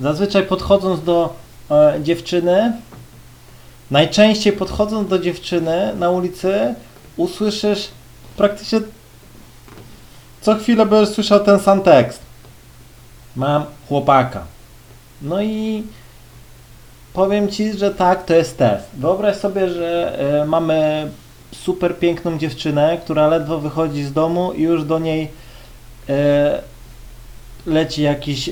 Zazwyczaj podchodząc do e, dziewczyny, najczęściej podchodząc do dziewczyny na ulicy, usłyszysz praktycznie co chwilę będziesz słyszał ten sam tekst. Mam chłopaka. No i powiem ci, że tak, to jest test. Wyobraź sobie, że e, mamy super piękną dziewczynę, która ledwo wychodzi z domu i już do niej e, leci jakiś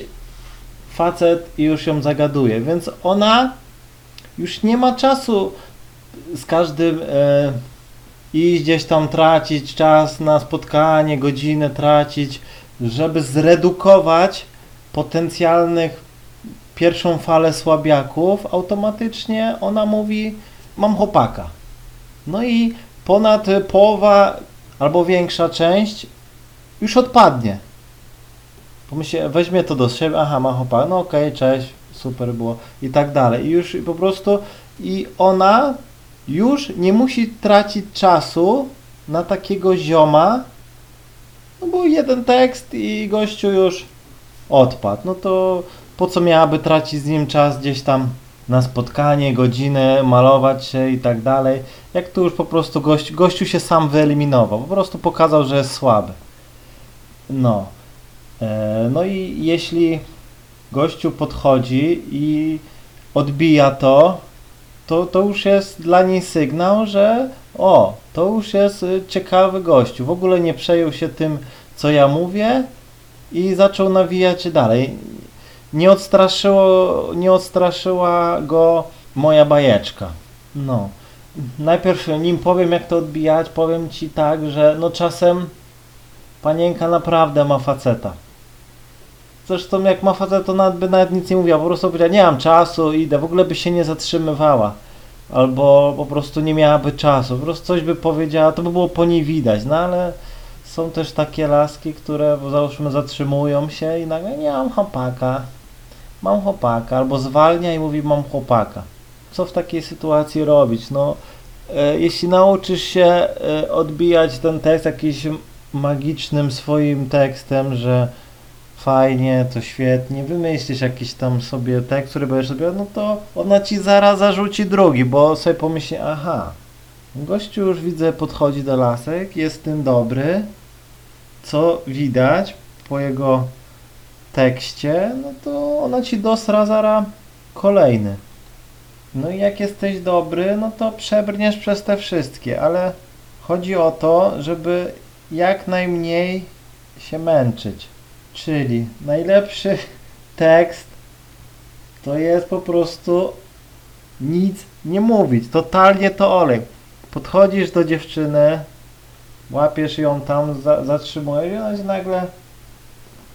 facet i już ją zagaduje, więc ona już nie ma czasu z każdym e, iść gdzieś tam tracić czas na spotkanie, godzinę tracić, żeby zredukować potencjalnych pierwszą falę słabiaków, automatycznie ona mówi mam chłopaka. No i ponad połowa albo większa część już odpadnie. Pomyśli, weźmie to do siebie, aha, ma chłopaka, no okej, cześć, super było i tak dalej. I już po prostu i ona już nie musi tracić czasu na takiego zioma, no bo jeden tekst i gościu już odpadł. No to po co miałaby tracić z nim czas gdzieś tam na spotkanie, godzinę, malować się i tak dalej. Jak tu już po prostu gość, gościu się sam wyeliminował, po prostu pokazał, że jest słaby. No. E, No i jeśli gościu podchodzi i odbija to, to, to już jest dla niej sygnał, że o, to już jest y, ciekawy gościu. W ogóle nie przejął się tym, co ja mówię i zaczął nawijać dalej. Nie odstraszyło, nie odstraszyła go moja bajeczka. No. Najpierw nim powiem, jak to odbijać, powiem ci tak, że no czasem panienka naprawdę ma faceta. Zresztą jak ma facet, to nawet by nawet nic nie mówiła, po prostu powiedziała, nie mam czasu, idę, w ogóle by się nie zatrzymywała. Albo po prostu nie miałaby czasu, po prostu coś by powiedziała, to by było po niej widać, no ale są też takie laski, które załóżmy zatrzymują się i nagle nie mam chłopaka, mam chłopaka, albo zwalnia i mówi mam chłopaka. Co w takiej sytuacji robić? No, e, jeśli nauczysz się e, odbijać ten tekst jakimś magicznym swoim tekstem, że fajnie, to świetnie, wymyślisz jakiś tam sobie tekst, który będziesz sobie, no to ona ci zaraz zarzuci drugi, bo sobie pomyśli, aha, gościu już widzę podchodzi do lasek, jest tym dobry, co widać po jego tekście, no to ona ci dosra zara kolejny. No i jak jesteś dobry, no to przebrniesz przez te wszystkie, ale chodzi o to, żeby jak najmniej się męczyć. Czyli najlepszy tekst to jest po prostu nic nie mówić, totalnie to olej. Podchodzisz do dziewczyny, łapiesz ją tam, za, zatrzymujesz i ona się nagle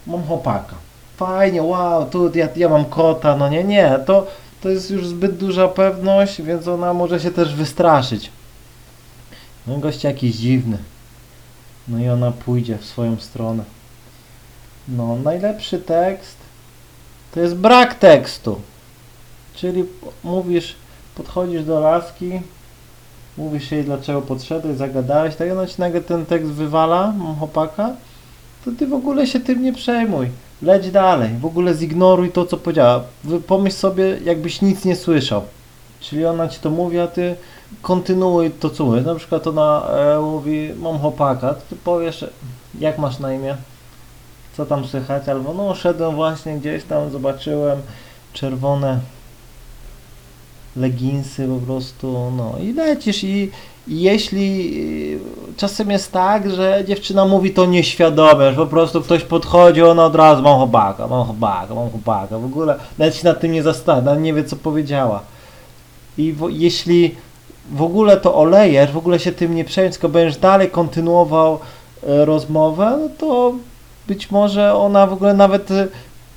mam chłopaka. Fajnie, wow, tu ja, ja mam kota, no nie, nie, to, to jest już zbyt duża pewność, więc ona może się też wystraszyć. No gość jakiś dziwny. No i ona pójdzie w swoją stronę. No, najlepszy tekst to jest brak tekstu. Czyli mówisz, podchodzisz do laski, mówisz jej dlaczego podszedłeś, zagadałeś, tak ona ci nagle ten tekst wywala, chłopaka, to ty w ogóle się tym nie przejmuj. Leć dalej, w ogóle zignoruj to, co powiedziała. Pomyśl sobie, jakbyś nic nie słyszał. Czyli ona ci to mówi, a ty kontynuuj to, co mówisz. Na przykład ona e, mówi, mam chłopaka, ty powiesz, jak masz na imię? co tam słychać, albo no szedłem właśnie gdzieś tam, zobaczyłem czerwone leginsy po prostu, no i lecisz i, i jeśli y, czasem jest tak, że dziewczyna mówi to nieświadomie, że po prostu ktoś podchodzi, ona od razu mam chłopaka, mam chłopaka, mam chłopaka, w ogóle nawet się nad tym nie zastanawia, nie wie co powiedziała. I w, jeśli w ogóle to olejesz, w ogóle się tym nie przejmiesz, tylko będziesz dalej kontynuował e, rozmowę, no to być może ona w ogóle nawet, y,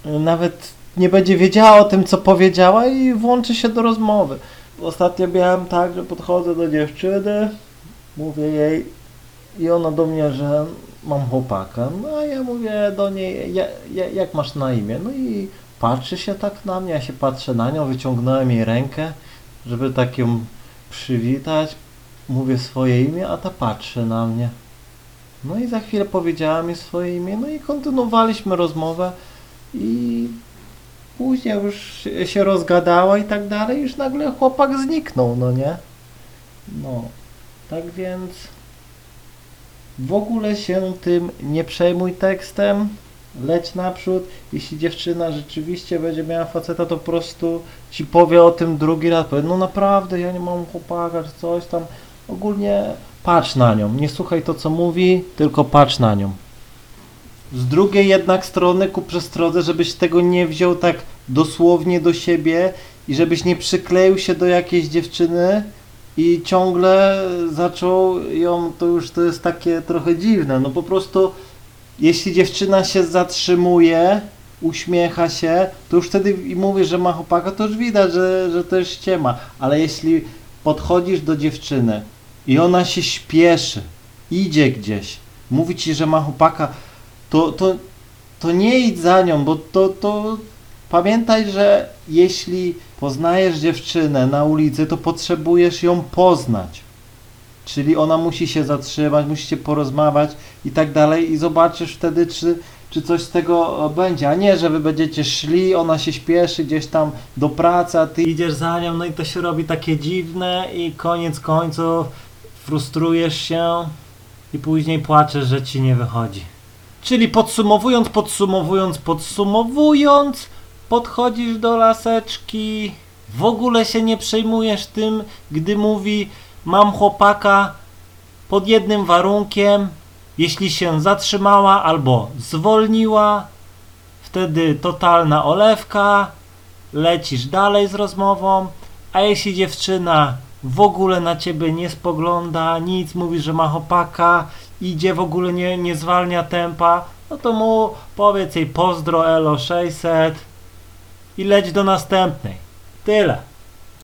nawet nie będzie wiedziała o tym, co powiedziała i włączy się do rozmowy. Ostatnio miałem tak, że podchodzę do dziewczyny, mówię jej i ona do mnie, że mam chłopaka. No a ja mówię do niej, ja, ja, jak masz na imię? No i patrzy się tak na mnie, ja się patrzę na nią, wyciągnąłem jej rękę, żeby tak ją przywitać. Mówię swoje imię, a ta patrzy na mnie. No i za chwilę powiedziała mi swoje imię, no i kontynuowaliśmy rozmowę i później już się rozgadała i tak dalej, już nagle chłopak zniknął, no nie? No, tak więc w ogóle się tym nie przejmuj tekstem, leć naprzód. Jeśli dziewczyna rzeczywiście będzie miała faceta, to po prostu ci powie o tym drugi raz, powie, no naprawdę, ja nie mam chłopaka, czy coś tam. Ogólnie patrz na nią, nie słuchaj to co mówi, tylko patrz na nią. Z drugiej jednak strony ku przestrodze, żebyś tego nie wziął tak dosłownie do siebie i żebyś nie przykleił się do jakiejś dziewczyny i ciągle zaczął ją, to już to jest takie trochę dziwne, no po prostu jeśli dziewczyna się zatrzymuje, uśmiecha się, to już wtedy i mówi, że ma chłopaka, to już widać, że, że to jest ściema, ale jeśli podchodzisz do dziewczyny i ona się śpieszy, idzie gdzieś, mówi ci, że ma chłopaka, to, to, to nie idź za nią, bo to, to pamiętaj, że jeśli poznajesz dziewczynę na ulicy, to potrzebujesz ją poznać. Czyli ona musi się zatrzymać, musicie porozmawiać i tak dalej i zobaczysz wtedy, czy, czy coś z tego będzie, a nie, że wy będziecie szli, ona się śpieszy gdzieś tam do pracy, a ty idziesz za nią, no i to się robi takie dziwne i koniec końców frustrujesz się i później płaczesz, że ci nie wychodzi. Czyli podsumowując, podsumowując, podsumowując, podchodzisz do laseczki, w ogóle się nie przejmujesz tym, gdy mówi mam chłopaka pod jednym warunkiem, jeśli się zatrzymała albo zwolniła, wtedy totalna olewka, lecisz dalej z rozmową, a jeśli dziewczyna w ogóle na ciebie nie spogląda, nic, mówi, że ma chłopaka, idzie w ogóle nie, nie zwalnia tempa, no to mu powiedz jej pozdro Elo 600 i leć do następnej. Tyle.